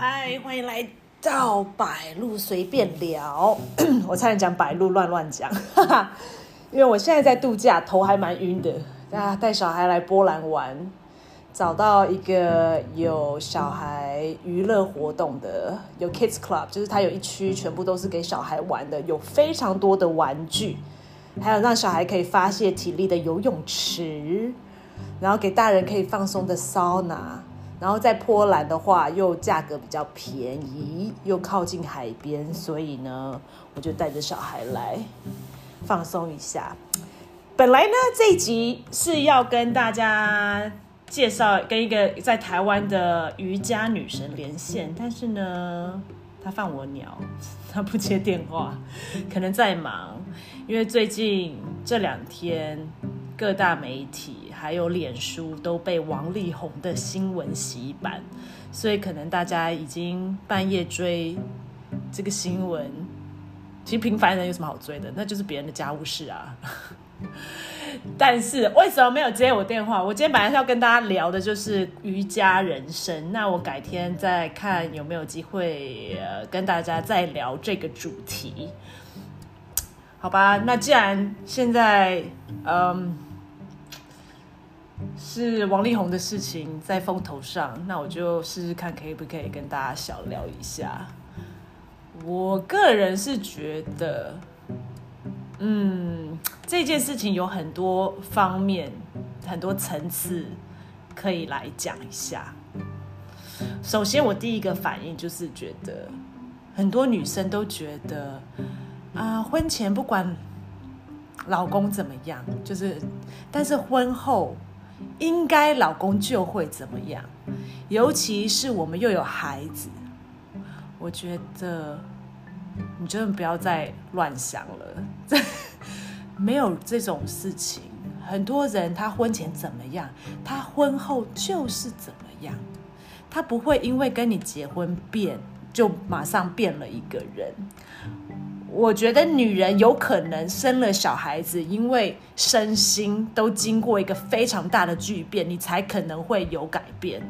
嗨，欢迎来到百路随便聊。我差点讲百路乱乱讲，哈哈，因为我现在在度假，头还蛮晕的。啊，带小孩来波兰玩，找到一个有小孩娱乐活动的，有 Kids Club，就是它有一区全部都是给小孩玩的，有非常多的玩具，还有让小孩可以发泄体力的游泳池，然后给大人可以放松的桑拿。然后在波兰的话，又价格比较便宜，又靠近海边，所以呢，我就带着小孩来放松一下。本来呢，这一集是要跟大家介绍跟一个在台湾的瑜伽女神连线，但是呢，她放我鸟，她不接电话，可能在忙，因为最近这两天各大媒体。还有脸书都被王力宏的新闻洗版，所以可能大家已经半夜追这个新闻。其实平凡人有什么好追的？那就是别人的家务事啊。但是为什么没有接我电话？我今天本来是要跟大家聊的就是瑜伽人生，那我改天再看有没有机会跟大家再聊这个主题。好吧，那既然现在嗯。是王力宏的事情在风头上，那我就试试看，可以不可以跟大家小聊一下。我个人是觉得，嗯，这件事情有很多方面、很多层次可以来讲一下。首先，我第一个反应就是觉得，很多女生都觉得，啊，婚前不管老公怎么样，就是，但是婚后。应该老公就会怎么样，尤其是我们又有孩子，我觉得你真的不要再乱想了，这 没有这种事情。很多人他婚前怎么样，他婚后就是怎么样，他不会因为跟你结婚变，就马上变了一个人。我觉得女人有可能生了小孩子，因为身心都经过一个非常大的巨变，你才可能会有改变。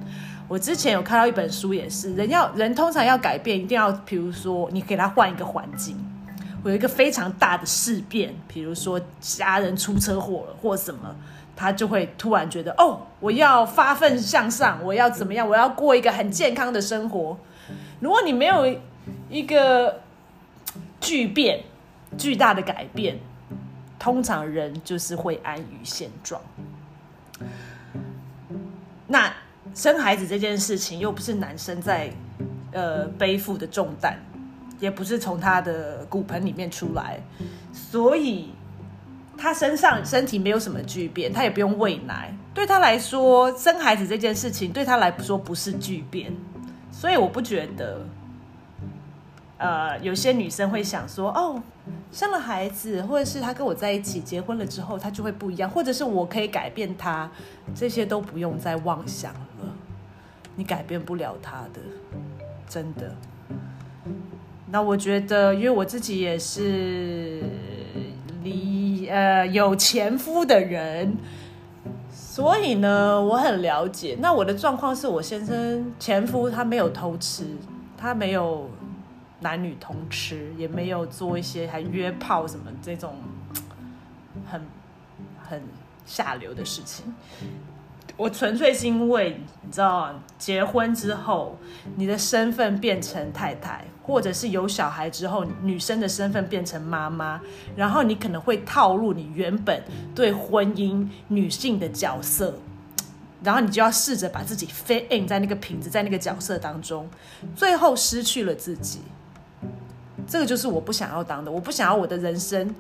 我之前有看到一本书，也是人要人通常要改变，一定要，比如说你给他换一个环境，有一个非常大的事变，比如说家人出车祸了或什么，他就会突然觉得哦，我要发奋向上，我要怎么样，我要过一个很健康的生活。如果你没有一个。巨变，巨大的改变，通常人就是会安于现状。那生孩子这件事情，又不是男生在呃背负的重担，也不是从他的骨盆里面出来，所以他身上身体没有什么巨变，他也不用喂奶。对他来说，生孩子这件事情对他来说不是巨变，所以我不觉得。呃，有些女生会想说，哦，生了孩子，或者是他跟我在一起结婚了之后，他就会不一样，或者是我可以改变他，这些都不用再妄想了，你改变不了他的，真的。那我觉得，因为我自己也是离呃有前夫的人，所以呢，我很了解。那我的状况是我先生前夫他没有偷吃，他没有。男女通吃，也没有做一些还约炮什么这种很很下流的事情。我纯粹是因为你知道，结婚之后你的身份变成太太，或者是有小孩之后，女生的身份变成妈妈，然后你可能会套路你原本对婚姻女性的角色，然后你就要试着把自己 fit in 在那个瓶子，在那个角色当中，最后失去了自己。这个就是我不想要当的，我不想要我的人生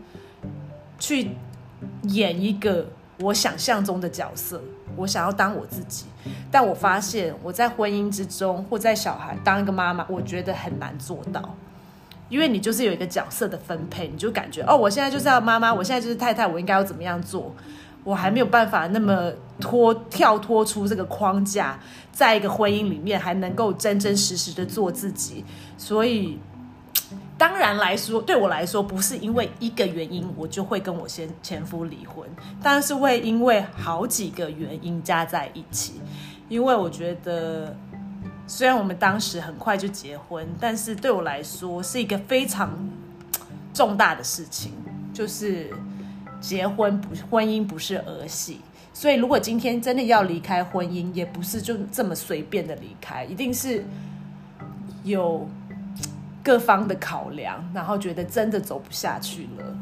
去演一个我想象中的角色，我想要当我自己。但我发现我在婚姻之中或在小孩当一个妈妈，我觉得很难做到，因为你就是有一个角色的分配，你就感觉哦，我现在就是要妈妈，我现在就是太太，我应该要怎么样做？我还没有办法那么脱跳脱出这个框架，在一个婚姻里面还能够真真实实的做自己，所以。当然来说，对我来说，不是因为一个原因我就会跟我先前夫离婚，但是会因为好几个原因加在一起。因为我觉得虽然我们当时很快就结婚，但是对我来说是一个非常重大的事情，就是结婚不婚姻不是儿戏，所以如果今天真的要离开婚姻，也不是就这么随便的离开，一定是有各方的考量，然后觉得真的走不下去了。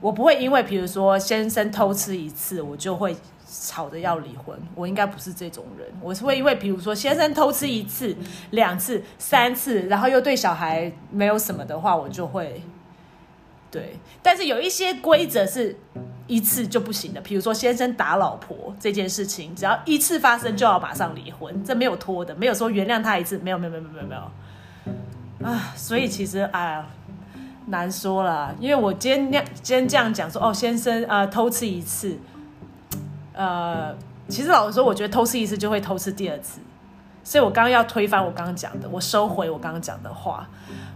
我不会因为比如说先生偷吃一次，我就会。吵着要离婚，我应该不是这种人。我是会因为，比如说先生偷吃一次、两次、三次，然后又对小孩没有什么的话，我就会对。但是有一些规则是一次就不行的，比如说先生打老婆这件事情，只要一次发生就要马上离婚，这没有拖的，没有说原谅他一次，没有没有没有没有没有啊。所以其实啊，难说了，因为我今天今天这样讲说，哦，先生啊偷吃一次。呃，其实老实说，我觉得偷吃一次就会偷吃第二次，所以我刚刚要推翻我刚刚讲的，我收回我刚刚讲的话。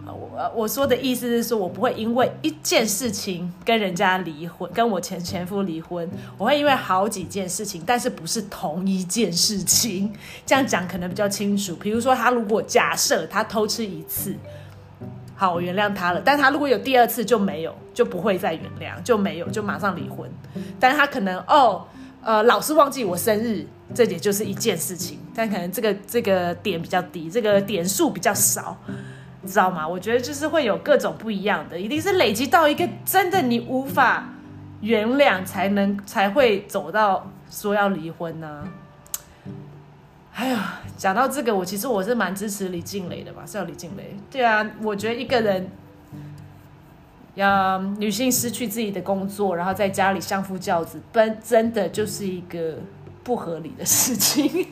我我说的意思是说，我不会因为一件事情跟人家离婚，跟我前前夫离婚，我会因为好几件事情，但是不是同一件事情。这样讲可能比较清楚。比如说，他如果假设他偷吃一次，好，我原谅他了，但他如果有第二次就没有，就不会再原谅，就没有，就马上离婚。但他可能哦。呃，老是忘记我生日，这也就是一件事情，但可能这个这个点比较低，这个点数比较少，知道吗？我觉得就是会有各种不一样的，一定是累积到一个真的你无法原谅，才能才会走到说要离婚呢。哎呀，讲到这个，我其实我是蛮支持李静蕾的吧，是要李静蕾。对啊，我觉得一个人。要女性失去自己的工作，然后在家里相夫教子，本真的就是一个不合理的事情。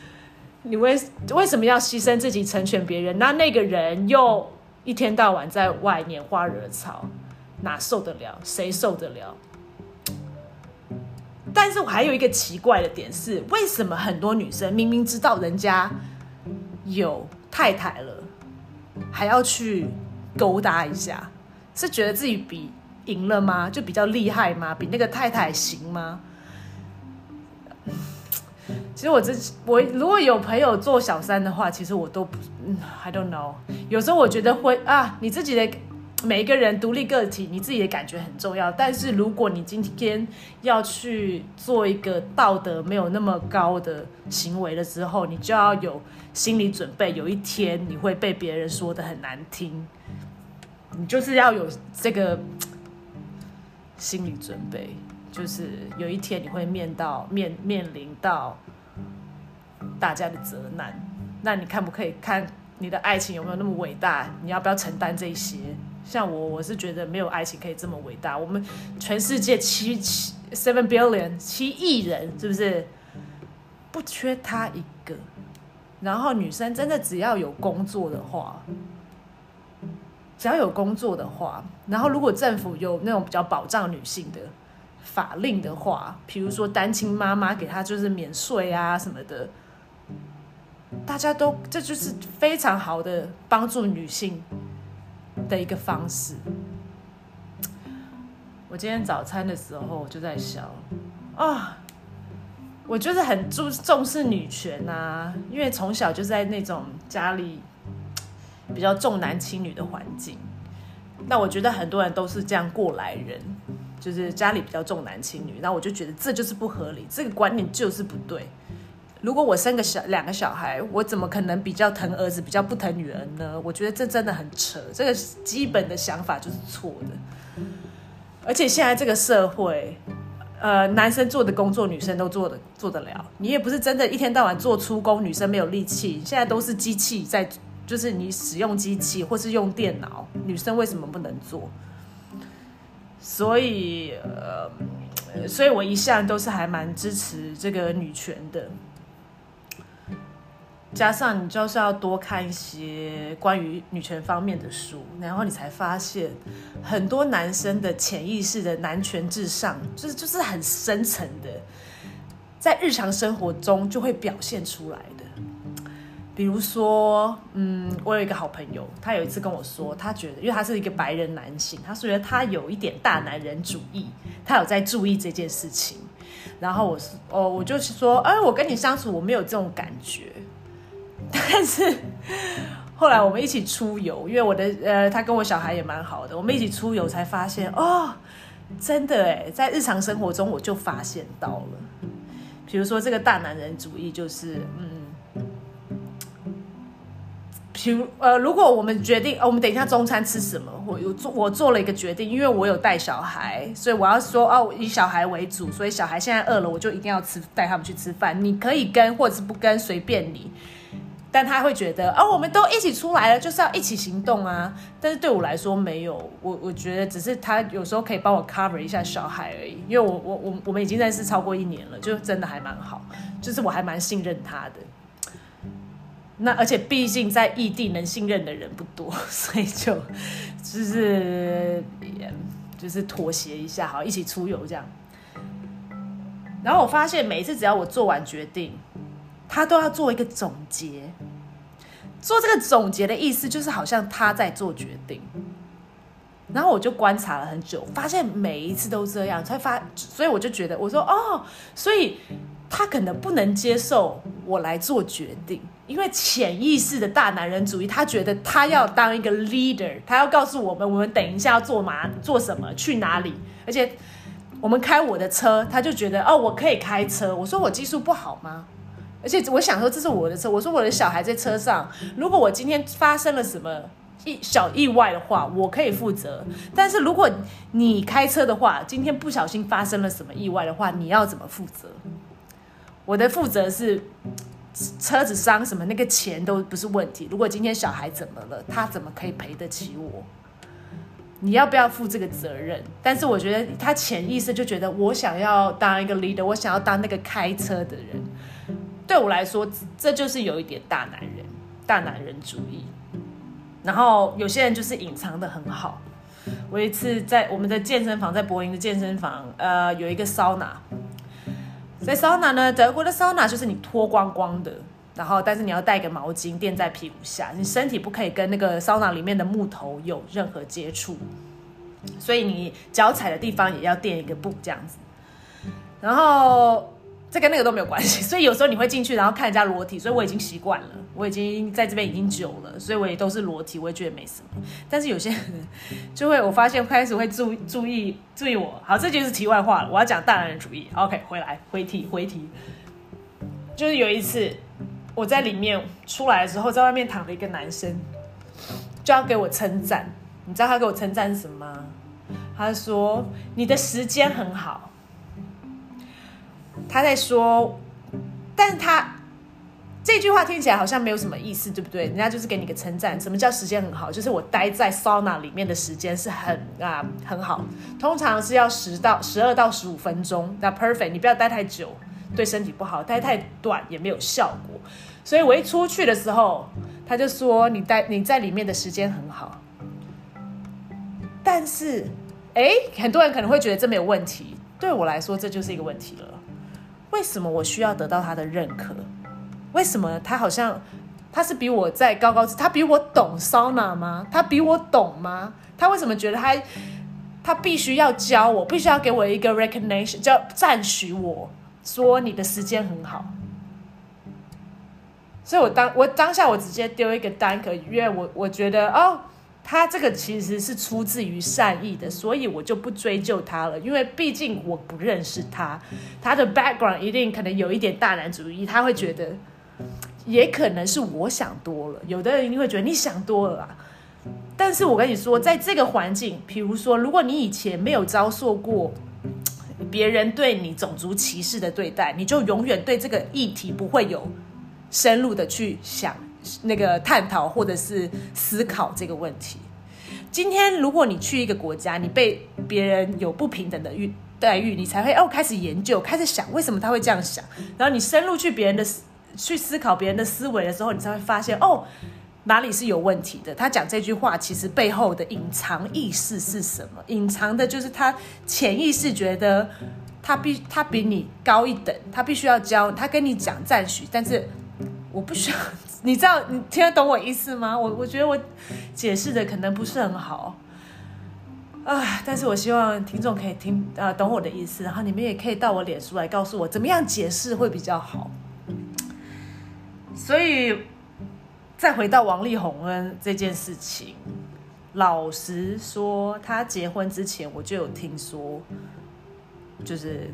你为为什么要牺牲自己成全别人？那那个人又一天到晚在外拈花惹草，哪受得了？谁受得了？但是我还有一个奇怪的点是，为什么很多女生明明知道人家有太太了，还要去勾搭一下？是觉得自己比赢了吗？就比较厉害吗？比那个太太行吗？其实我这我如果有朋友做小三的话，其实我都不，I don't know。有时候我觉得会啊，你自己的每一个人独立个体，你自己的感觉很重要。但是如果你今天要去做一个道德没有那么高的行为了之后，你就要有心理准备，有一天你会被别人说的很难听。你就是要有这个心理准备，就是有一天你会面到面面临到大家的责难，那你看不可以看你的爱情有没有那么伟大？你要不要承担这些？像我，我是觉得没有爱情可以这么伟大。我们全世界七七 seven billion 七亿人，是不是不缺他一个？然后女生真的只要有工作的话。只要有工作的话，然后如果政府有那种比较保障女性的法令的话，比如说单亲妈妈给她就是免税啊什么的，大家都这就是非常好的帮助女性的一个方式。我今天早餐的时候我就在想啊，我就是很重重视女权啊，因为从小就在那种家里。比较重男轻女的环境，那我觉得很多人都是这样过来人，就是家里比较重男轻女，那我就觉得这就是不合理，这个观念就是不对。如果我生个小两个小孩，我怎么可能比较疼儿子，比较不疼女儿呢？我觉得这真的很扯，这个基本的想法就是错的。而且现在这个社会，呃，男生做的工作，女生都做的做得了，你也不是真的一天到晚做出工，女生没有力气，现在都是机器在。就是你使用机器或是用电脑，女生为什么不能做？所以，呃，所以我一向都是还蛮支持这个女权的。加上你就是要多看一些关于女权方面的书，然后你才发现很多男生的潜意识的男权至上，就是就是很深层的，在日常生活中就会表现出来的。比如说，嗯，我有一个好朋友，他有一次跟我说，他觉得，因为他是一个白人男性，他觉得他有一点大男人主义，他有在注意这件事情。然后我是，哦，我就是说，哎，我跟你相处，我没有这种感觉。但是后来我们一起出游，因为我的呃，他跟我小孩也蛮好的，我们一起出游才发现哦，真的哎，在日常生活中我就发现到了，比如说这个大男人主义，就是嗯。如呃，如果我们决定，我们等一下中餐吃什么？我有做，我做了一个决定，因为我有带小孩，所以我要说哦，以小孩为主，所以小孩现在饿了，我就一定要吃，带他们去吃饭。你可以跟，或者是不跟，随便你。但他会觉得，哦，我们都一起出来了，就是要一起行动啊。但是对我来说，没有，我我觉得只是他有时候可以帮我 cover 一下小孩而已，因为我我我我们已经认识超过一年了，就真的还蛮好，就是我还蛮信任他的。那而且毕竟在异地能信任的人不多，所以就就是就是妥协一下，好一起出游这样。然后我发现每一次只要我做完决定，他都要做一个总结。做这个总结的意思就是好像他在做决定。然后我就观察了很久，发现每一次都这样，才发，所以我就觉得我说哦，所以他可能不能接受我来做决定。因为潜意识的大男人主义，他觉得他要当一个 leader，他要告诉我们，我们等一下要做嘛，做什么，去哪里。而且我们开我的车，他就觉得哦，我可以开车。我说我技术不好吗？而且我想说这是我的车，我说我的小孩在车上，如果我今天发生了什么意小意外的话，我可以负责。但是如果你开车的话，今天不小心发生了什么意外的话，你要怎么负责？我的负责是。车子伤什么，那个钱都不是问题。如果今天小孩怎么了，他怎么可以赔得起我？你要不要负这个责任？但是我觉得他潜意识就觉得我想要当一个 leader，我想要当那个开车的人。对我来说，这就是有一点大男人、大男人主义。然后有些人就是隐藏的很好。我一次在我们的健身房，在柏林的健身房，呃，有一个桑拿。在桑拿呢，德国的桑拿就是你脱光光的，然后但是你要带个毛巾垫在屁股下，你身体不可以跟那个桑拿里面的木头有任何接触，所以你脚踩的地方也要垫一个布这样子，然后。这跟那个都没有关系，所以有时候你会进去，然后看人家裸体，所以我已经习惯了，我已经在这边已经久了，所以我也都是裸体，我也觉得没什么。但是有些人就会，我发现开始会注注意注意我。好，这就是题外话了，我要讲大男人主义。OK，回来回题回题，就是有一次我在里面出来的时候，在外面躺了一个男生，就要给我称赞。你知道他给我称赞什么吗？他说你的时间很好。他在说，但是他这句话听起来好像没有什么意思，对不对？人家就是给你个称赞。什么叫时间很好？就是我待在 sauna 里面的时间是很啊很好，通常是要十到十二到十五分钟，那 perfect。你不要待太久，对身体不好；待太短也没有效果。所以我一出去的时候，他就说你待你在里面的时间很好。但是，哎，很多人可能会觉得这没有问题，对我来说这就是一个问题了。为什么我需要得到他的认可？为什么他好像他是比我在高高他比我懂 sauna 吗？他比我懂吗？他为什么觉得他他必须要教我，必须要给我一个 recognition，叫赞许我说你的时间很好？所以我当我当下我直接丢一个单可，因为我我觉得哦。他这个其实是出自于善意的，所以我就不追究他了，因为毕竟我不认识他，他的 background 一定可能有一点大男主义，他会觉得，也可能是我想多了，有的人一定会觉得你想多了啊，但是我跟你说，在这个环境，比如说，如果你以前没有遭受过别人对你种族歧视的对待，你就永远对这个议题不会有深入的去想。那个探讨或者是思考这个问题。今天如果你去一个国家，你被别人有不平等的遇待遇，你才会哦开始研究，开始想为什么他会这样想。然后你深入去别人的去思考别人的思维的时候，你才会发现哦哪里是有问题的。他讲这句话其实背后的隐藏意识是什么？隐藏的就是他潜意识觉得他必他比你高一等，他必须要教他跟你讲赞许，但是我不需要。你知道你听得懂我意思吗？我我觉得我解释的可能不是很好啊，但是我希望听众可以听啊懂我的意思，然后你们也可以到我脸书来告诉我怎么样解释会比较好。所以再回到王力宏恩这件事情，老实说，他结婚之前我就有听说，就是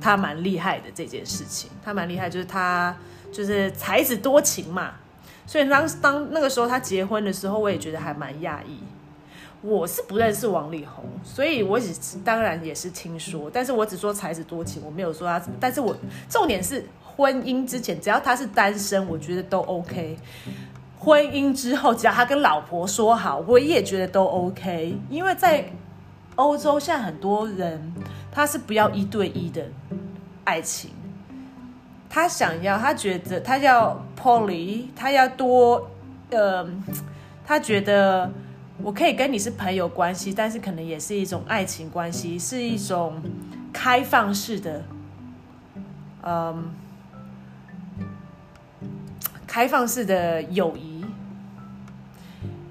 他蛮厉害的这件事情，他蛮厉害，就是他就是才子多情嘛。所以当当那个时候他结婚的时候，我也觉得还蛮讶异。我是不认识王力宏，所以我只当然也是听说，但是我只说才子多情，我没有说他怎么。但是我重点是婚姻之前，只要他是单身，我觉得都 OK。婚姻之后，只要他跟老婆说好，我也觉得都 OK。因为在欧洲，现在很多人他是不要一对一的爱情，他想要，他觉得他要 poly，他要多，呃，他觉得。我可以跟你是朋友关系，但是可能也是一种爱情关系，是一种开放式的，嗯，开放式的友谊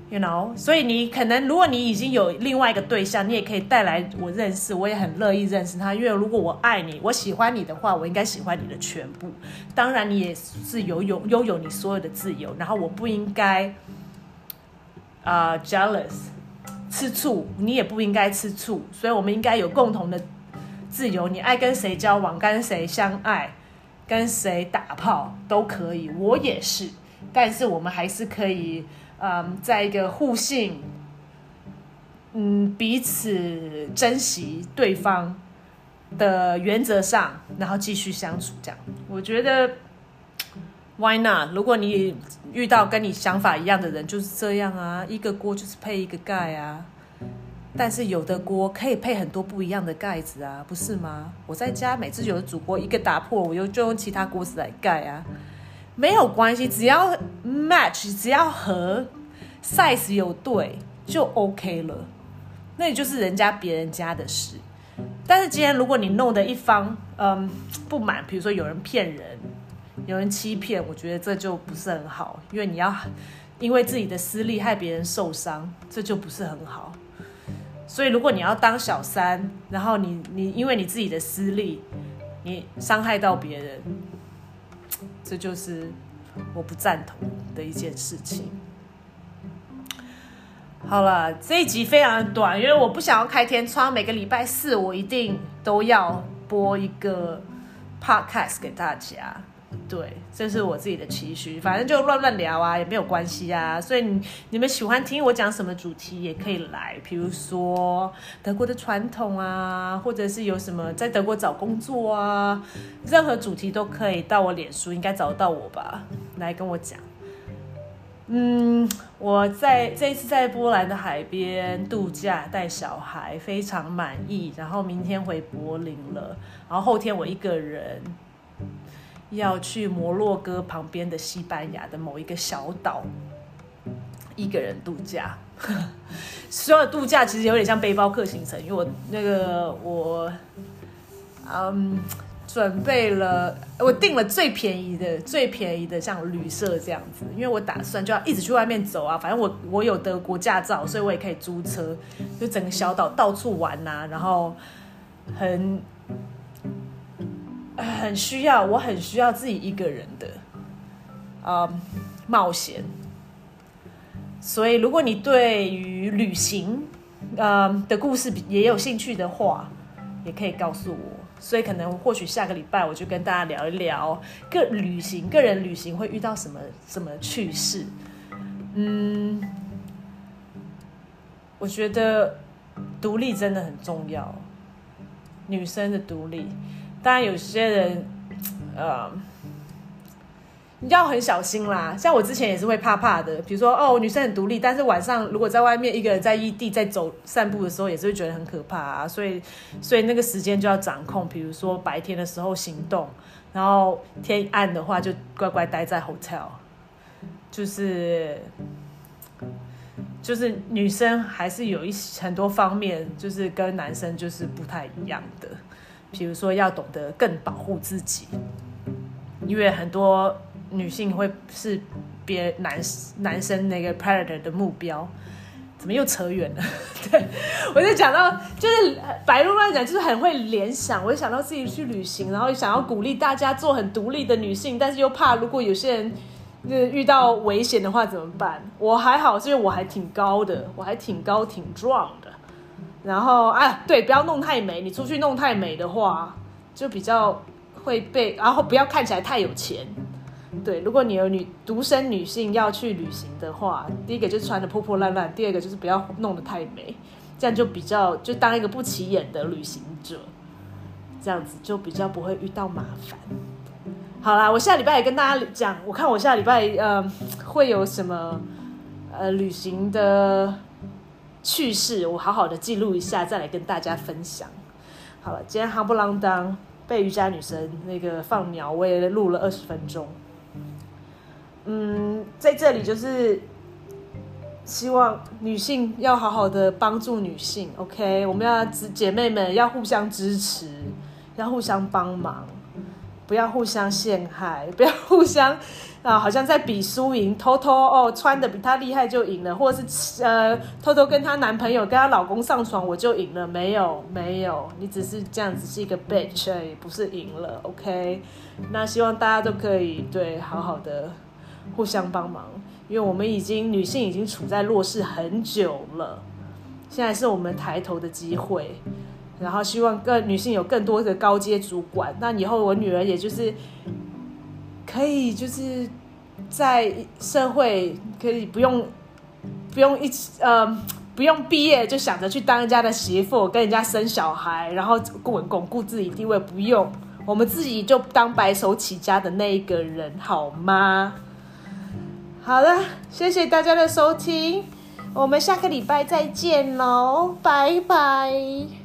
，you know。所以你可能，如果你已经有另外一个对象，你也可以带来我认识，我也很乐意认识他。因为如果我爱你，我喜欢你的话，我应该喜欢你的全部。当然，你也是有有拥有你所有的自由，然后我不应该。啊，jealous，吃醋，你也不应该吃醋，所以我们应该有共同的自由。你爱跟谁交往，跟谁相爱，跟谁打炮都可以，我也是。但是我们还是可以，嗯，在一个互信，嗯，彼此珍惜对方的原则上，然后继续相处。这样，我觉得。Why not？如果你遇到跟你想法一样的人，就是这样啊，一个锅就是配一个盖啊。但是有的锅可以配很多不一样的盖子啊，不是吗？我在家每次有的煮锅一个打破，我又就用其他锅子来盖啊，没有关系，只要 match，只要和 size 有对就 OK 了。那也就是人家别人家的事。但是今天如果你弄的一方嗯不满，比如说有人骗人。有人欺骗，我觉得这就不是很好，因为你要因为自己的私利害别人受伤，这就不是很好。所以如果你要当小三，然后你你因为你自己的私利，你伤害到别人，这就是我不赞同的一件事情。好了，这一集非常短，因为我不想要开天窗，每个礼拜四我一定都要播一个 podcast 给大家。对，这是我自己的期许，反正就乱乱聊啊，也没有关系啊。所以你你们喜欢听我讲什么主题，也可以来，比如说德国的传统啊，或者是有什么在德国找工作啊，任何主题都可以到我脸书，应该找得到我吧，来跟我讲。嗯，我在这一次在波兰的海边度假，带小孩非常满意。然后明天回柏林了，然后后天我一个人。要去摩洛哥旁边的西班牙的某一个小岛，一个人度假。所有度假其实有点像背包客行程，因为我那个我，嗯，准备了，我订了最便宜的、最便宜的像旅社这样子，因为我打算就要一直去外面走啊。反正我我有德国驾照，所以我也可以租车，就整个小岛到处玩呐，然后很。很需要，我很需要自己一个人的，啊，冒险。所以，如果你对于旅行，呃的故事也有兴趣的话，也可以告诉我。所以，可能或许下个礼拜我就跟大家聊一聊个旅行，个人旅行会遇到什么什么趣事。嗯，我觉得独立真的很重要，女生的独立。当然，有些人，呃，要很小心啦。像我之前也是会怕怕的，比如说，哦，女生很独立，但是晚上如果在外面一个人在异地在走散步的时候，也是会觉得很可怕啊。所以，所以那个时间就要掌控。比如说白天的时候行动，然后天暗的话就乖乖待在 hotel。就是，就是女生还是有一很多方面，就是跟男生就是不太一样的。比如说，要懂得更保护自己，因为很多女性会是别男男生那个 predator 的目标。怎么又扯远了？对我就讲到，就是白鹿乱讲，就是很会联想。我就想到自己去旅行，然后想要鼓励大家做很独立的女性，但是又怕如果有些人遇到危险的话怎么办？我还好，是因为我还挺高的，我还挺高挺壮。然后啊，对，不要弄太美，你出去弄太美的话，就比较会被，然后不要看起来太有钱。对，如果你有女独生女性要去旅行的话，第一个就是穿的破破烂烂，第二个就是不要弄得太美，这样就比较就当一个不起眼的旅行者，这样子就比较不会遇到麻烦。好啦，我下礼拜也跟大家讲，我看我下礼拜呃会有什么呃旅行的趣事，我好好的记录一下，再来跟大家分享。好了，今天哈不啷当被瑜伽女神那个放鸟，我也录了二十分钟。嗯，在这里就是希望女性要好好的帮助女性，OK？我们要姐妹们要互相支持，要互相帮忙，不要互相陷害，不要互相啊，好像在比输赢，偷偷哦穿的比她厉害就赢了，或者是呃偷偷跟她男朋友、跟她老公上床我就赢了，没有没有，你只是这样子是一个 bitch，不是赢了，OK？那希望大家都可以对好好的。互相帮忙，因为我们已经女性已经处在弱势很久了，现在是我们抬头的机会，然后希望更女性有更多的高阶主管，那以后我女儿也就是可以就是在社会可以不用不用一起呃不用毕业就想着去当人家的媳妇，跟人家生小孩，然后巩巩固自己地位，不用我们自己就当白手起家的那一个人，好吗？好了，谢谢大家的收听，我们下个礼拜再见喽，拜拜。